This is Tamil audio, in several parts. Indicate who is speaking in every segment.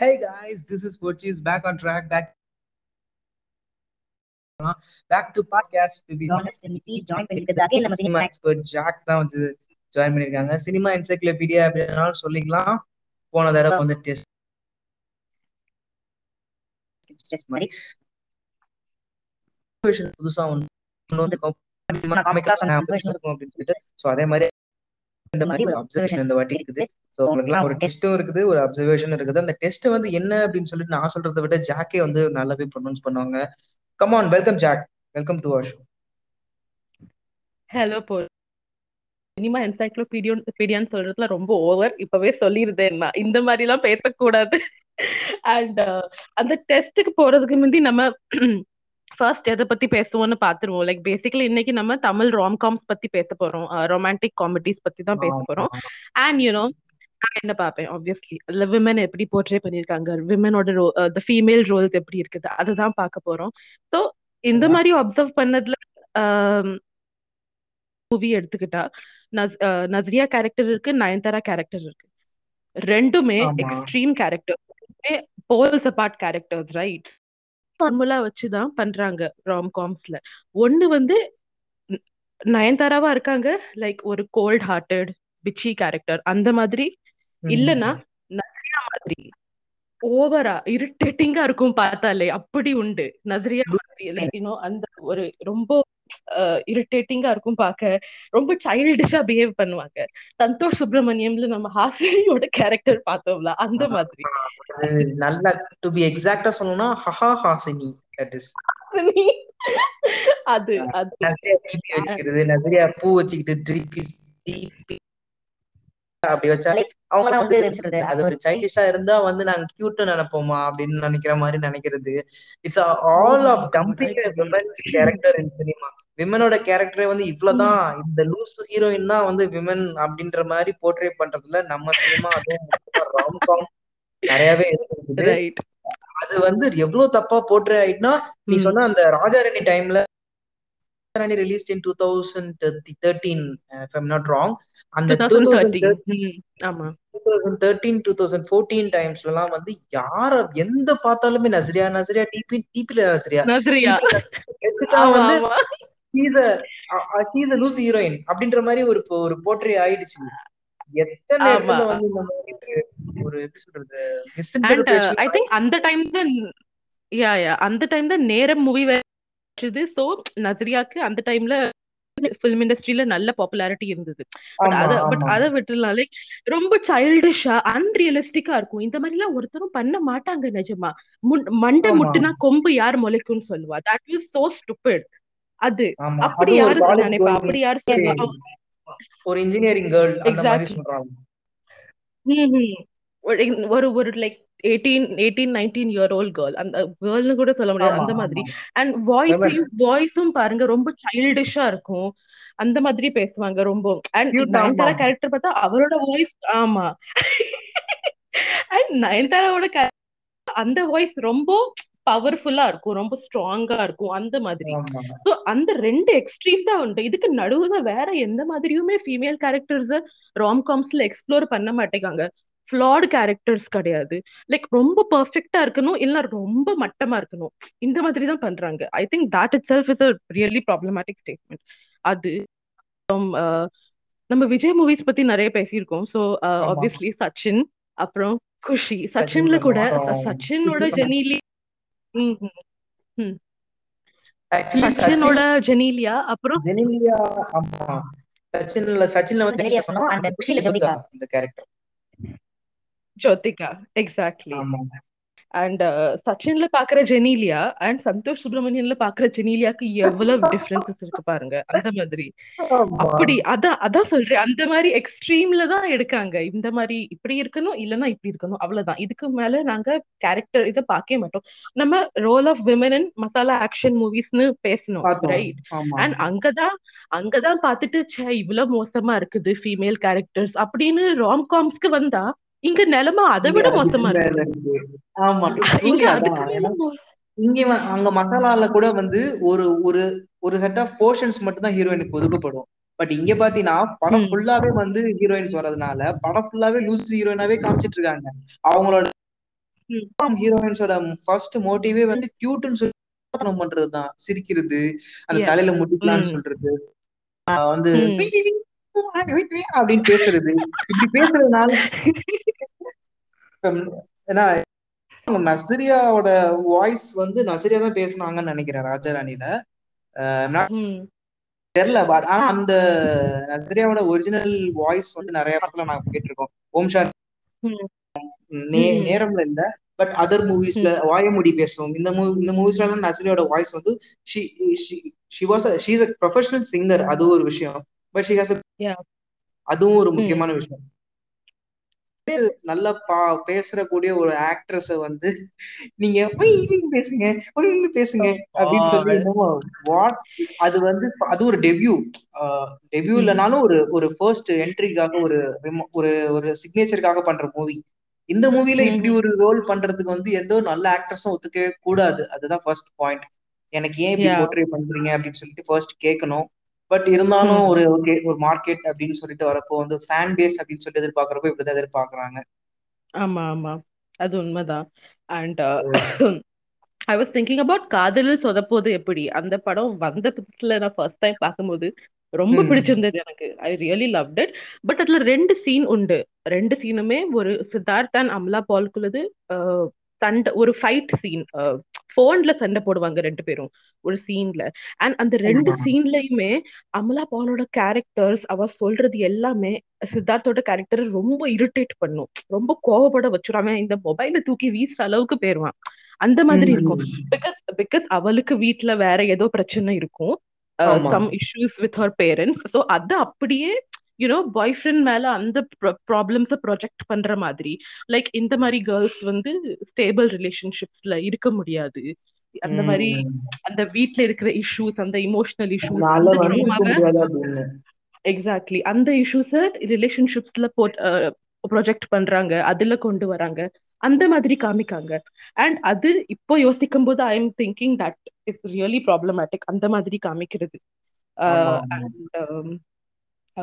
Speaker 1: Hey guys, this is Coaches back on track, back back to podcast to be
Speaker 2: join பண்ணிருக்கிறதுக்காக நம்ம
Speaker 1: சினிமா எக்ஸ்பர்ட் ஜாக் தான் வந்து ஜாயின் பண்ணிருக்காங்க சினிமா என்சைக்ளோபீடியா அப்படின்னாலும் சொல்லிக்கலாம் போன தடவை வந்து டெஸ்ட்
Speaker 2: மாதிரி
Speaker 1: புதுசா ஒன்று வந்து அப்படின்னு சொல்லிட்டு ஸோ அதே மாதிரி இந்த மாதிரி அப்சர்வேஷன் இந்த வாட்டி இருக்குது ஸோ உங்களுக்குலாம் ஒரு டெஸ்ட்டும் இருக்குது ஒரு அப்சர்வேஷன் இருக்குது. அந்த டெஸ்ட் வந்து என்ன அப்படின்னு சொல்லிட்டு நான் சொல்றதை விட ஜாக்கே வந்து நல்லாவே ப்ரொனவுன்ஸ் பண்ணுவாங்க. Come on welcome Jack welcome to our show
Speaker 3: hello போ சினிமா என்சைக்ளோபீடியன் பீடியான்னு சொல்றதுல ரொம்ப ஓவர் இப்பவே சொல்லிருந்தேன் நான். இந்த மாதிரி எல்லாம் பேசக்கூடாது அண்ட் அந்த டெஸ்ட்டுக்கு போறதுக்கு முந்தி நம்ம ஃபர்ஸ்ட் எதை பத்தி பேசுவோம்னு பாத்துருவோம். லைக் பேசிக்கலி இன்னைக்கு நம்ம தமிழ் ராம்காம்ஸ் பத்தி பேச போறோம். ரொமான்டிக் காமெடிஸ் பத்தி தான் பேச போறோம். அண்ட் யூனோ நான் என்ன பார்ப்பேன்? ஆப்வியஸ்லி அதுல விமன் எப்படி போர்ட்ரே பண்ணிருக்காங்க விமனோட ரோ த ஃபீமேல் ரோல்ஸ் எப்படி இருக்குது? அதுதான் பார்க்க போறோம். ஸோ இந்த மாதிரி அப்சர்வ் பண்ணதுல மூவி எடுத்துக்கிட்டா நஸ் நஸ்ரியா கேரக்டர் இருக்கு நயன்தாரா கேரக்டர் இருக்கு. ரெண்டுமே extreme character poles apart characters right formula வச்சுதான் பண்றாங்க ராம் காம்ஸ்ல ஒண்ணு வந்து நயன்தாராவா இருக்காங்க லைக் ஒரு கோல்ட் ஹார்ட்டட் பிச்சி கேரக்டர் அந்த மாதிரி இல்லனா நஸ்ரியா மாதிரி ஓவரா இரிட்டேட்டிங்கா இருக்கும் பார்த்தாலே. அப்படி உண்டு. நஸ்ரியா மாதிரி அந்த ஒரு ரொம்ப இரிட்டேட்டிங்கா இருக்கும் பார்க்க. ரொம்ப சைல்டிஷா பிஹேவ் பண்ணுவாங்க. சந்தோஷ் சுப்பிரமணியம்ல நம்ம ஹாசினியோட கேரக்டர் பார்த்தோம்ல அந்த மாதிரி.
Speaker 1: நல்லா டு பி எக்ஸாக்ட்டா சொல்லணும்னா ஹஹா ஹாசினி தட் இஸ்
Speaker 3: அது அது.
Speaker 1: நசரியா பூ வச்சுக்கிட்டு ட்ரிப்பி அப்படி வச்சாலே அவங்க வந்து அது ஒரு சைல்டிஷா இருந்தா வந்து நாங்க கியூட் நினைப்போமா அப்படின்னு நினைக்கிற மாதிரி நினைக்கிறது. It's all of dumping women's character in cinema விமனோட கேரக்டரே வந்து இவ்வளவுதான். இந்த லூஸ் ஹீரோயின் தான் வந்து விமன் அப்படின்ற மாதிரி போர்ட்ரே பண்றதுல நம்ம சினிமா அதுவும் ராம்காம் நிறையவே இருக்குது. அது வந்து எவ்வளவு தப்பா போர்ட்ரே ஆயிட்டுனா நீ சொன்ன அந்த ராஜாரணி டைம்ல in two thousand thirteen if I'm not wrong அந்த தேர்ட்டீன் டூ தௌசண்ட் ஃபோர்டீன் டைம்ஸ்ல எல்லாம் வந்து யார எந்த பார்த்தாலுமே நசரியா நசரியா டிபி டிபில நசரியா. வந்து லூஸ் ஹீரோயின் அப்படின்ற மாதிரி ஒரு ஒரு போர்ட்ரே ஆயிடுச்சு. எத்தனை இடத்துல வந்து ஒரு எப்படி சொல்றது
Speaker 3: ஐ திங்க் அந்த டைம் தான் யா யா அந்த டைம் தான் நேரம் மூவி வச்சது. சோ நசரியாக்கு அந்த டைம்ல ஃபிலிம் இண்டஸ்ட்ரியில நல்ல பாப்புலாரிட்டி இருந்தது. பட் அத பட் அதை விட்டுலாம் லைக் ரொம்ப சைல்டிஷா அன்ரியலிஸ்டிக்கா இருக்கும். இந்த மாதிரி எல்லாம் ஒருத்தரும் பண்ண மாட்டாங்க நிஜமா. மண்டை முட்டுனா கொம்பு யார் முளைக்கும்னு சொல்லுவா. தட் இஸ் சோ ஸ்டூபிட் அது. அப்படி யாரு நினைப்பா? அப்படி யாரு சொல்லுவா?
Speaker 1: ஒரு இன்ஜினியரிங் கேர்ள் அந்த மாதிரி சொல்றாங்க.
Speaker 3: ஒரு ஒரு like eighteen eighteen nineteen year old girl அந்த கேர்ள்னு கூட சொல்ல முடியாது அந்த மாதிரி. அண்ட் வாய்ஸையும் வாய்ஸும் பாருங்க ரொம்ப சைல்டிஷா இருக்கும். அந்த மாதிரி பேசுவாங்க ரொம்ப. அண்ட் நயன்தாரா கேரக்டர் பார்த்தா அவரோட வாய்ஸ் ஆமா. அண்ட் நயன்தாராவோட அந்த வாய்ஸ் ரொம்ப பவர்ஃபுல்லா இருக்கும் ரொம்ப ஸ்ட்ராங்கா இருக்கும் அந்த மாதிரி. சோ அந்த ரெண்டு எக்ஸ்ட்ரீம் தான் உண்டு. இதுக்கு நடுவுல வேற எந்த மாதிரியுமே ஃபீமேல் கேரக்டர்ஸ் ராம்காம்ஸ்ல எக்ஸ்ப்ளோர் பண்ண மாட்டேங்காங்க. ஃபிளாட் கேரக்டர்ஸ் கிடையாது. லைக் ரொம்ப பர்ஃபெக்டா இருக்கணும் இல்ல ரொம்ப மட்டமா இருக்கணும். இந்த மாதிரி தான் பண்றாங்க. I think that itself is a really problematic statement அது நம்ம விஜய் மூவிஸ் பத்தி நிறைய பேசியிருக்கோம். ஸோ ஆப்வியஸ்லி சச்சின் அப்புறம் குஷி. சச்சின்ல கூட சச்சினோட ஜெனிலி சச்சினோட ஜெனிலியா அப்புறம்
Speaker 1: ஜெனிலியா ஆமா. சச்சின்ல சச்சின்ல வந்து
Speaker 2: குஷில ஜோதிகா
Speaker 1: இந்த கேரக்டர்
Speaker 3: ஜோதிகா எக்ஸாக்ட்லி அண்ட் சச்சின்ல பாக்குற ஜெனீலியா அண்ட் சந்தோஷ் சுப்பிரமணியன்ல பாக்குற ஜெனீலியாக்கு எவ்வளவு டிஃபரன்சஸ் இருக்கு பாருங்க. அந்த மாதிரி. அப்படி அதான் அதான் சொல்றேன். அந்த மாதிரி எக்ஸ்ட்ரீம்ல தான் எடுக்காங்க. இந்த மாதிரி இப்படி இருக்கணும் இல்லைன்னா இப்படி இருக்கணும். அவ்வளவுதான். இதுக்கு மேல நாங்க கேரக்டர் இதை பார்க்கவே மாட்டோம். நம்ம role of women and masala action மூவிஸ்னு பேசணும் ரைட் அண்ட் அங்கதான் அங்கதான் பார்த்துட்டு சே இவ்வளவு மோசமா இருக்குது ஃபீமேல் கேரக்டர்ஸ் அப்படின்னு ராம்காம்ஸ்க்கு வந்தா இங்க நிலைமை அதை விட மோசமா இருக்கு.
Speaker 1: ஆமா இங்க அங்க மசாலால கூட வந்து ஒரு ஒரு ஒரு செட் ஆஃப் போர்ஷன்ஸ் மட்டும் தான் ஹீரோயினுக்கு ஒதுக்கப்படும். பட் இங்க பாத்தீங்கன்னா படம் ஃபுல்லாவே வந்து ஹீரோயின்ஸ் வர்றதுனால படம் ஃபுல்லாவே லூஸ் ஹீரோயினாவே காமிச்சிட்டு இருக்காங்க அவங்களோட. ஹீரோயின்ஸோட ஃபர்ஸ்ட் மோட்டிவே வந்து கியூட்னு சொல்லி பண்றதுதான். சிரிக்கிறது அந்த. தலையில முட்டிக்கலாம்னு. சொல்றது. வந்து அப்படின்னு பேசுறது? இப்படி பேசுறதுனால ஏன்னா அவங்க நஸ்ரியாவோட வாய்ஸ் வந்து நஸ்ரியா தான் பேசுனாங்கன்னு நினைக்கிறேன் ராஜாராணில. தெரியல பட் ஆனா அந்த நஸ்ரியாவோட ஒரிஜினல் வாய்ஸ் வந்து நிறைய படத்துல நான் கேட்டிருக்கோம். ஓம் சாந்தி. நேரம்ல இல்ல பட் அதர் மூவிஸ்ல வாயமுடி பேசும் இந்த மூவி இந்த மூவிஸ்ல எல்லாம் நஸ்ரியோட வாய்ஸ் வந்து she she was she is a professional singer அது ஒரு விஷயம். But she has. அதுவும் ஒரு
Speaker 3: ம்.
Speaker 1: முக்கியமான விஷயம் நல்லா பா பேசுறக்கூடிய ஒரு ஆக்ட்ரஸ வந்து நீங்க "ஒய், ஒய் பேசுங்க பேசுங்க அப்படின்னு சொல்லி அது வந்து அது ஒரு டெபியூ டெபியூ
Speaker 3: ம்.
Speaker 1: இல்லைனாலும் ஒரு ஒரு ஃபர்ஸ்ட் என்ட்ரிக்காக ஒரு ஒரு ஒரு சிக்னேச்சருக்காக பண்ற மூவி இந்த மூவில
Speaker 3: ம்.
Speaker 1: இப்படி ஒரு ரோல் பண்றதுக்கு வந்து எந்த ஒரு நல்ல ஆக்ட்ரஸும் ஒத்துக்கவே கூடாது அதுதான் ஃபர்ஸ்ட் பாயிண்ட் எனக்கு ஏன் இப்படி. போர்ட்ரே பண்றீங்க அப்படின்னு சொல்லிட்டு ஃபர்ஸ்ட் கேட்கணும் பட் இருந்தாலும். ஒரு ஓகே ஒரு மார்க்கெட் அப்படின்னு சொல்லிட்டு வரப்போ வந்து ஃபேன் பேஸ் அப்படின்னு சொல்லிட்டு எதிர்பார்க்கறப்போ இப்படிதான் எதிர்பார்க்கறாங்க.
Speaker 3: ஆமா ஆமா. அது உண்மைதான். And I was thinking about Kadhalil Sodhappuvadhu Eppadi? அந்த படம் வந்த புதுசுல நான் ஃபர்ஸ்ட் டைம் பார்க்கும்போது ரொம்ப. பிடிச்சிருந்தது எனக்கு. I really loved it but அதுல ரெண்டு சீன் உண்டு. ரெண்டு சீனுமே ஒரு சித்தார்த் அண்ட் அமலா பால்குள்ளது அஹ், சண்டை ஒரு ஃபைட் சீன் போன்ல சண்டை போடுவாங்க ரெண்டு பேரும் ஒரு சீன்ல அண்ட் அந்த ரெண்டு. சீன்லயுமே அமலா பாலோட கேரக்டர்ஸ் அவ சொல்றது எல்லாமே சித்தார்த்தோட கேரக்டர் ரொம்ப இரிட்டேட் பண்ணும். ரொம்ப கோவப்பட வச்சிரும். அவன் இந்த மொபைல தூக்கி வீசுற அளவுக்கு போயிருவான். அந்த மாதிரி இருக்கும். பிகாஸ் பிகாஸ் அவளுக்கு வீட்ல வேற ஏதோ பிரச்சனை இருக்கும். Some issues with her parents so அது அப்படியே யூனோ பாய் ஃப்ரெண்ட் மேல அந்த ப்ராப்ளம்ஸை ப்ரொஜெக்ட் பண்ற மாதிரி லைக் இந்த மாதிரி கேர்ள்ஸ் வந்து ஸ்டேபிள் ரிலேஷன்ஷிப்ஸ்ல இருக்க முடியாது. அந்த மாதிரி. அந்த வீட்ல இருக்கிற இஷ்யூஸ் அந்த இமோஷனல் இஷ்யூஸ் எக்ஸாக்ட்லி அந்த இஷ்யூஸ ரிலேஷன்ஷிப்ஸ்ல போட் ப்ரொஜெக்ட் பண்றாங்க அதுல கொண்டு வராங்க. அந்த மாதிரி காமிக்காங்க. அண்ட் அது இப்போ யோசிக்கும் போது I am thinking that is really problematic அந்த மாதிரி காமிக்கிறது.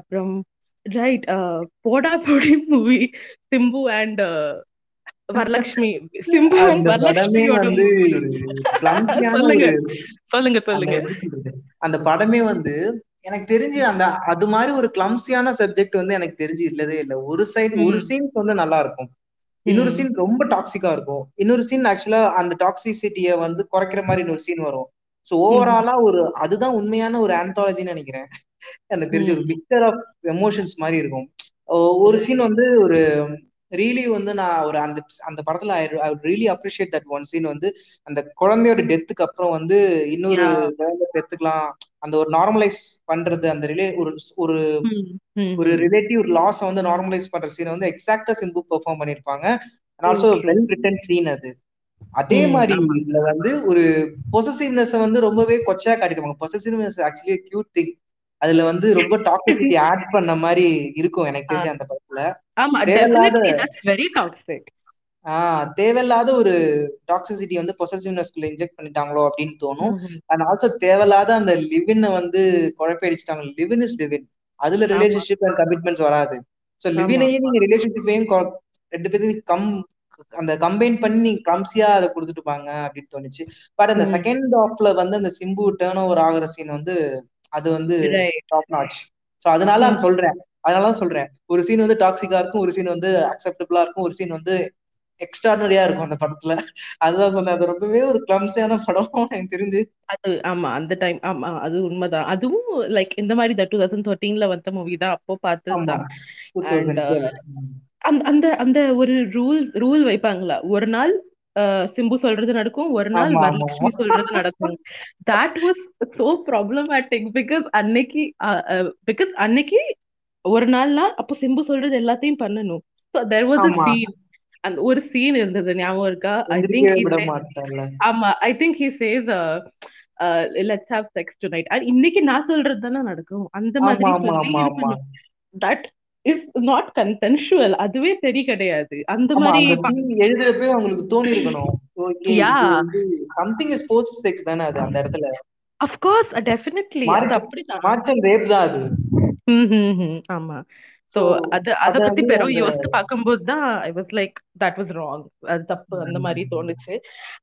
Speaker 3: அப்புறம் right Podaa Podi movie Simbu and Varalakshmi Simbu and வரலட்சுமியோட சொல்லுங்க. சொல்லுங்க சொல்லுங்க?
Speaker 1: அந்த படமே வந்து எனக்கு தெரிஞ்சு அந்த அது மாதிரி ஒரு கிளம்சியான சப்ஜெக்ட் வந்து எனக்கு தெரிஞ்சு இல்லவே இல்லை. ஒரு சைடு ஒரு. சீன்ஸ் வந்து நல்லா இருக்கும். இன்னொரு. சீன் ரொம்ப டாக்ஸிக்கா இருக்கும். இன்னொரு சீன் ஆக்சுவலா அந்த டாக்ஸிசிட்டிய வந்து குறைக்கிற மாதிரி இன்னொரு சீன் வரும். சோ ஓவராலா ஒரு அதுதான் உண்மையான ஒரு ஆந்தாலஜின்னு நினைக்கிறேன் எனக்கு தெரிஞ்ச ஒரு. மிக்சர் ஆஃப் எமோஷன்ஸ் மாதிரி இருக்கும் ஒரு சீன் வந்து ஒரு ரியலி வந்து நான் ஒரு அந்த அந்த படத்துல I really appreciate that one scene வந்து அந்த குழந்தையோட டெத்துக்கு அப்புறம் வந்து இன்னொரு. குழந்தை பெத்துக்கலாம் அந்த ஒரு நார்மலைஸ் பண்றது அந்த ரிலே ஒரு ஒரு. ஒரு ரிலேட்டிவ் லாஸ் வந்து நார்மலைஸ் பண்ற சீன் வந்து எக்ஸாக்டா சிம்பு பெர்ஃபார்ம் பண்ணிருப்பாங்க and also. Well written scene அது அதே. மாதிரி. இதுல வந்து ஒரு பொசசிவ்னஸ் வந்து ரொம்பவே கொச்சையா காட்டிடுவாங்க பொசசிவ்னஸ் ஆக்சுவலி கியூட் திங் அதுல வந்து ரொம்ப டாக்ஸிசிட்டி ஆட் பண்ண மாதிரி இருக்கும் எனக்கு தெரிஞ்ச அந்த படத்துல தேவையில்லாத ஆஹ் தேவையில்லாத ஒரு டாக்ஸிசிட்டி வந்து பொசசிவ்னஸ்குள்ள இன்ஜெக்ட் பண்ணிட்டாங்களோ அப்படின்னு தோணும். அண்ட் ஆல்சோ தேவையில்லாத அந்த லிவின் வந்து குழப்படிச்சிட்டாங்க live in is live in அதுல. ரிலேஷன்ஷிப் அண்ட் கமிட்மெண்ட்ஸ் வராது சோ. லிவினையும் நீங்க ரிலேஷன்ஷிப்பையும் ரெண்டு பேரும் கம் அந்த கம்பைன் பண்ணி நீங்க கம்சியா அதை கொடுத்துட்டுப்பாங்க அப்படின்னு தோணுச்சு. பட் அந்த. செகண்ட் ஆஃப்ல வந்து அந்த சிம்பு டேர்ன் ஓவர் ஆகுற சீன் வந்து அது வந்து. டாப் நாச் சோ அதனால. நான் சொல்றேன். அதனாலதான் சொல்றேன். ஒரு சீன் வந்து டாக்ஸிக்கா இருக்கும் ஒரு சீன் வந்து அக்செப்டபிளா இருக்கும் ஒரு சீன் வந்து எக்ஸ்ட்ராடனரியா இருக்கும் அந்த படத்துல. அதுதான் சொன்னேன். அது ரொம்பவே ஒரு கிளம்ஸியான படம். எனக்கு தெரிஞ்சு.
Speaker 3: அது ஆமா அந்த டைம் ஆமா அது உண்மைதான். அதுவும் லைக் இந்த மாதிரி டூ தௌசண்ட் தேர்ட்டீன்ல வந்த மூவி தான். அப்போ
Speaker 1: ஆமா.
Speaker 3: அண்ட் அந்த அந்த ஒரு ரூல் ரூல் வைப்பாங்களா. ஒரு நாள் சிம்பு சொல்றது நடக்கும். ஒரு நாள் வரலட்சுமி சொல்றது நடக்கும். That was so problematic because அன்னைக்கு பிகாஸ் அன்னைக்கு ஒரு நாள்னா அப்போ சிம்பு சொல்றது எல்லாத்தையும் பண்ணணும். So there was a scene அந்த ஒரு சீன் இருந்தது. ஞாபகம் இருக்கா? ஐ திங்க் ஆமா I think he says let's have sex tonight இன்னைக்கு நான் சொல்றது தானே நடக்கும். அந்த மாதிரி சொல்லி தட் இஸ் நாட் கன்சென்சுவல் அதுவே சரி கிடையாது. அந்த மாதிரி
Speaker 1: அந்த சீன் எழுதுறப்பே அவங்களுக்கு தோணி இருக்கணும் சம்திங் இஸ் போஸ்ட் செக்ஸ் தானே அது அந்த இடத்துல.
Speaker 3: அஃப்கோர்ஸ் டெஃபினெட்லி அது
Speaker 1: மார்ச்
Speaker 3: அப்படிதான்
Speaker 1: மார்ச் அண்ட் ரேப் தான் அது.
Speaker 3: ஆமா. சோ
Speaker 1: So,
Speaker 3: அது அத பத்தி பெரும் யோசித்து பார்க்கும்போது தான் I was like that was wrong அது தப்பு. அந்த மாதிரி தோணுச்சு.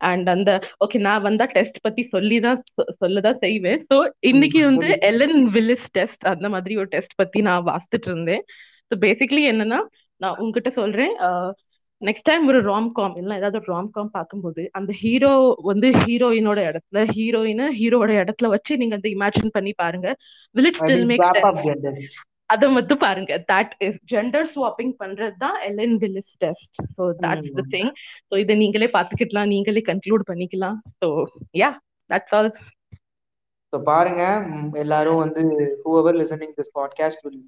Speaker 3: அண்ட் அந்த ஓகே நான் வந்தா டெஸ்ட் பத்தி சொல்லி தான் சொல்லதான் செய்வேன். சோ இன்னைக்கு வந்து. எலன் வில்லிஸ் டெஸ்ட் அந்த மாதிரி ஒரு டெஸ்ட் பத்தி நான் வாசித்துட்டு இருந்தேன். ஸோ பேசிக்லி என்னன்னா நான் உங்ககிட்ட சொல்றேன் நெக்ஸ்ட் டைம் ஒரு ராம் காம் இல்ல ஏதாவது ஒரு ராம் காம் பார்க்கும்போது அந்த ஹீரோ வந்து ஹீரோயினோட இடத்துல ஹீரோயினை ஹீரோட இடத்துல வச்சு நீங்க அந்த இமேஜின் பண்ணி பாருங்க.
Speaker 1: Up
Speaker 3: sense?
Speaker 1: their test.
Speaker 3: அத மட்டும் பாருங்க. தட் இஸ் ஜெண்டர் ஸ்வாப்பிங் பண்றது தான் Ellen Willis test so that's the. Thing so இதை நீங்களே பார்த்துக்கிடலாம் நீங்களே கன்க்ளூட் பண்ணிக்கலாம். So yeah that's all
Speaker 1: So, பாருங்க எல்லாரும் வந்து whoever listening this podcast will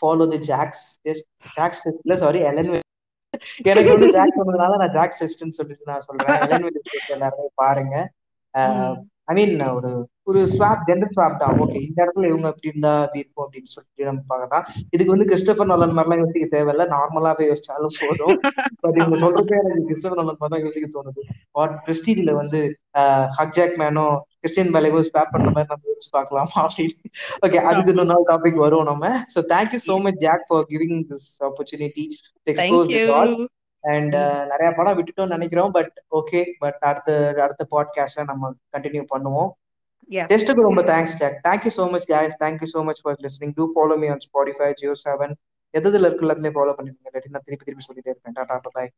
Speaker 1: follow the Jack's test Jack's test இல்ல சாரி எலன் எனக்கு வந்து ஜாக் சொன்னதுனால நான் ஜாக் சிஸ்டம்னு சொல்லிட்டு நான் சொல்றேன். எலன் எல்லாருமே பாருங்க. ஐ மீன் ஒரு ஒரு ஸ்வாப் ஜெண்டர் ஸ்வாப் தான். ஓகே இந்த இடத்துல இவங்க அப்படி இருந்தா அப்படி இருக்கும் அப்படின்னு சொல்லிட்டு நம்ம பார்க்கலாம். இதுக்கு வந்து கிறிஸ்டபர் நோலன் மாதிரிலாம் யோசிக்க தேவையில்ல. நார்மலாவே யோசிச்சாலும் போதும். பட் இவங்க சொல்றப்ப எனக்கு கிறிஸ்டபர் நோலன் மாதிரி தான் யோசிக்க தோணுது. வாட் பிரஸ்டீஜ்ல வந்து ஹக் ஜாக் மேனோ கிறிஸ்டியன் வேலைகோ ஸ்வாப் பண்ண மாதிரி நம்ம யோசிச்சு பார்க்கலாம் அப்படின்னு. ஓகே அதுக்கு இன்னொரு டாபிக் வரும் நம்ம. So thank you so much Jack for giving this opportunity and நிறைய படம் விட்டுட்டோம்னு நினைக்கிறோம் பட் ஓகே பட் அடுத்த அடுத்த பாட்காஸ்ட்ல நம்ம கண்டினியூ பண்ணுவோம்.
Speaker 3: யா
Speaker 1: டெஸ்ட்டுக்கு ரொம்ப thanks Jack thank you so much guys. Thank you so much for listening do follow me on Spotify JioSaavn எதுல இருக்கு எல்லாத்துலயும் ஃபாலோ பண்ணிருக்கீங்க நான் திருப்பி திருப்பி சொல்லிட்டே இருப்பேன். டாடா பாய்